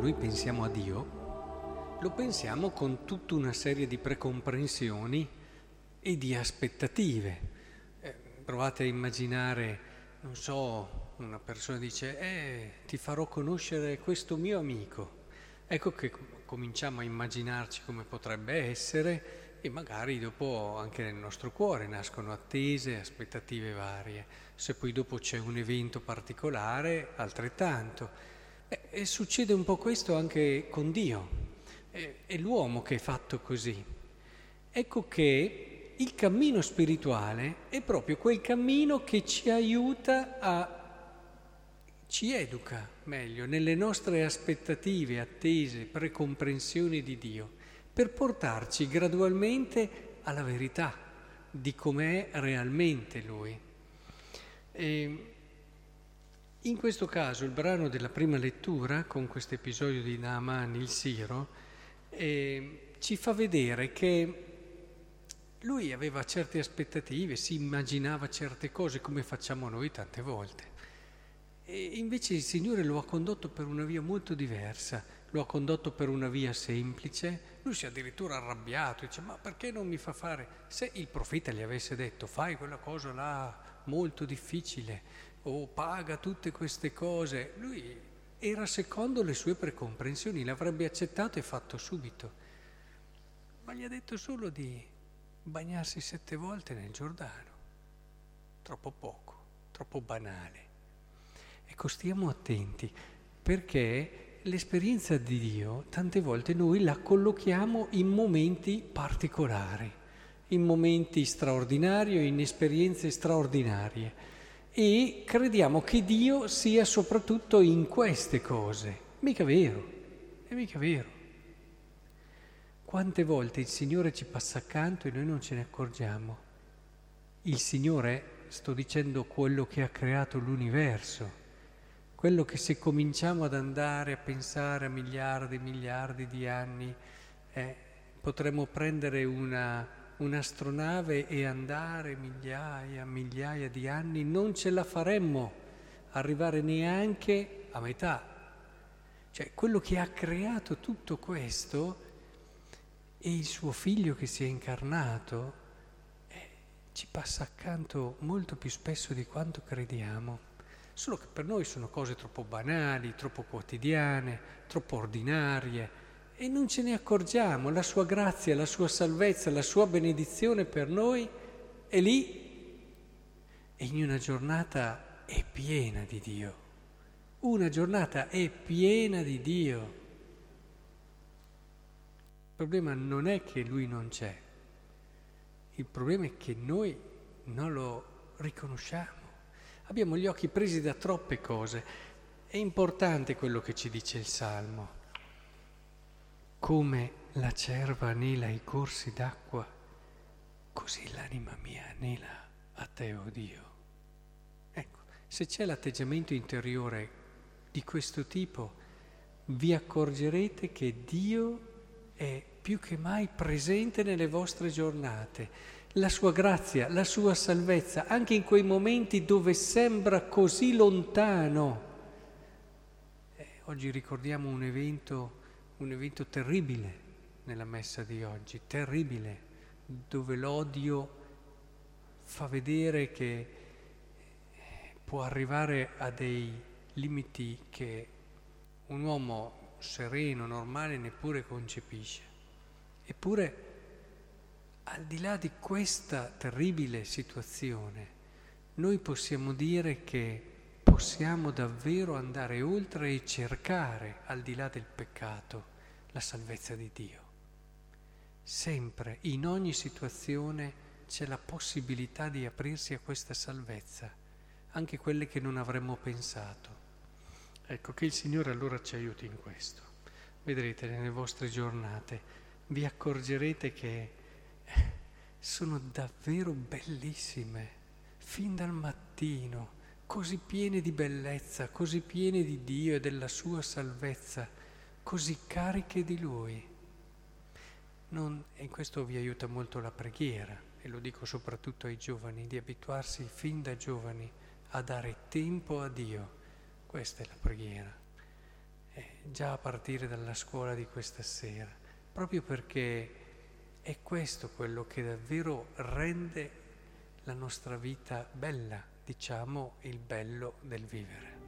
noi pensiamo a Dio, lo pensiamo con tutta una serie di precomprensioni e di aspettative. Eh, provate a immaginare, non so, una persona dice, eh, ti farò conoscere questo mio amico. Ecco che cominciamo a immaginarci come potrebbe essere e magari dopo anche nel nostro cuore nascono attese, aspettative varie. Se poi dopo c'è un evento particolare, altrettanto. E succede un po' questo anche con Dio. È, è l'uomo che è fatto così. Ecco che il cammino spirituale è proprio quel cammino che ci aiuta a ci educa meglio nelle nostre aspettative, attese, precomprensioni di Dio, per portarci gradualmente alla verità di com'è realmente Lui. E in questo caso il brano della prima lettura, con questo episodio di Naaman il Siro, eh, ci fa vedere che lui aveva certe aspettative, si immaginava certe cose come facciamo noi tante volte. E invece il Signore lo ha condotto per una via molto diversa, lo ha condotto per una via semplice, lui si è addirittura arrabbiato, dice ma perché non mi fa fare? Se il profeta gli avesse detto fai quella cosa là molto difficile, o paga tutte queste cose. Lui era secondo le sue precomprensioni, l'avrebbe accettato e fatto subito. Ma gli ha detto solo di bagnarsi sette volte nel Giordano. Troppo poco, troppo banale. Ecco, stiamo attenti, perché l'esperienza di Dio tante volte noi la collochiamo in momenti particolari, in momenti straordinari, in esperienze straordinarie e crediamo che Dio sia soprattutto in queste cose. Mica vero, è mica vero. Quante volte il Signore ci passa accanto e noi non ce ne accorgiamo. Il Signore, sto dicendo quello che ha creato l'universo, quello che se cominciamo ad andare a pensare a miliardi e miliardi di anni, eh, potremmo prendere una un'astronave e andare migliaia, migliaia di anni, non ce la faremmo arrivare neanche a metà. Cioè quello che ha creato tutto questo e il suo figlio che si è incarnato eh, ci passa accanto molto più spesso di quanto crediamo. Solo che per noi sono cose troppo banali, troppo quotidiane, troppo ordinarie e non ce ne accorgiamo, la sua grazia, la sua salvezza, la sua benedizione per noi è lì e in una giornata è piena di Dio. Una giornata è piena di Dio. Il problema non è che Lui non c'è, il problema è che noi non lo riconosciamo. Abbiamo gli occhi presi da troppe cose. È importante quello che ci dice il Salmo come la cerva anela i corsi d'acqua, così l'anima mia anela a te, o oh Dio. Ecco, se c'è l'atteggiamento interiore di questo tipo, vi accorgerete che Dio è più che mai presente nelle vostre giornate. La sua grazia, la sua salvezza, anche in quei momenti dove sembra così lontano. Eh, oggi ricordiamo un evento un evento terribile nella messa di oggi, terribile, dove l'odio fa vedere che può arrivare a dei limiti che un uomo sereno, normale, neppure concepisce. Eppure, al di là di questa terribile situazione, noi possiamo dire che possiamo davvero andare oltre e cercare, al di là del peccato, la salvezza di Dio. Sempre, in ogni situazione, c'è la possibilità di aprirsi a questa salvezza, anche quelle che non avremmo pensato. Ecco, che il Signore allora ci aiuti in questo. Vedrete nelle vostre giornate, vi accorgerete che sono davvero bellissime, fin dal mattino, così piene di bellezza, così piene di Dio e della sua salvezza così cariche di Lui. Non, e questo vi aiuta molto la preghiera, e lo dico soprattutto ai giovani, di abituarsi fin da giovani a dare tempo a Dio. Questa è la preghiera. eh, già a partire dalla scuola di questa sera, proprio perché è questo quello che davvero rende la nostra vita bella, diciamo il bello del vivere.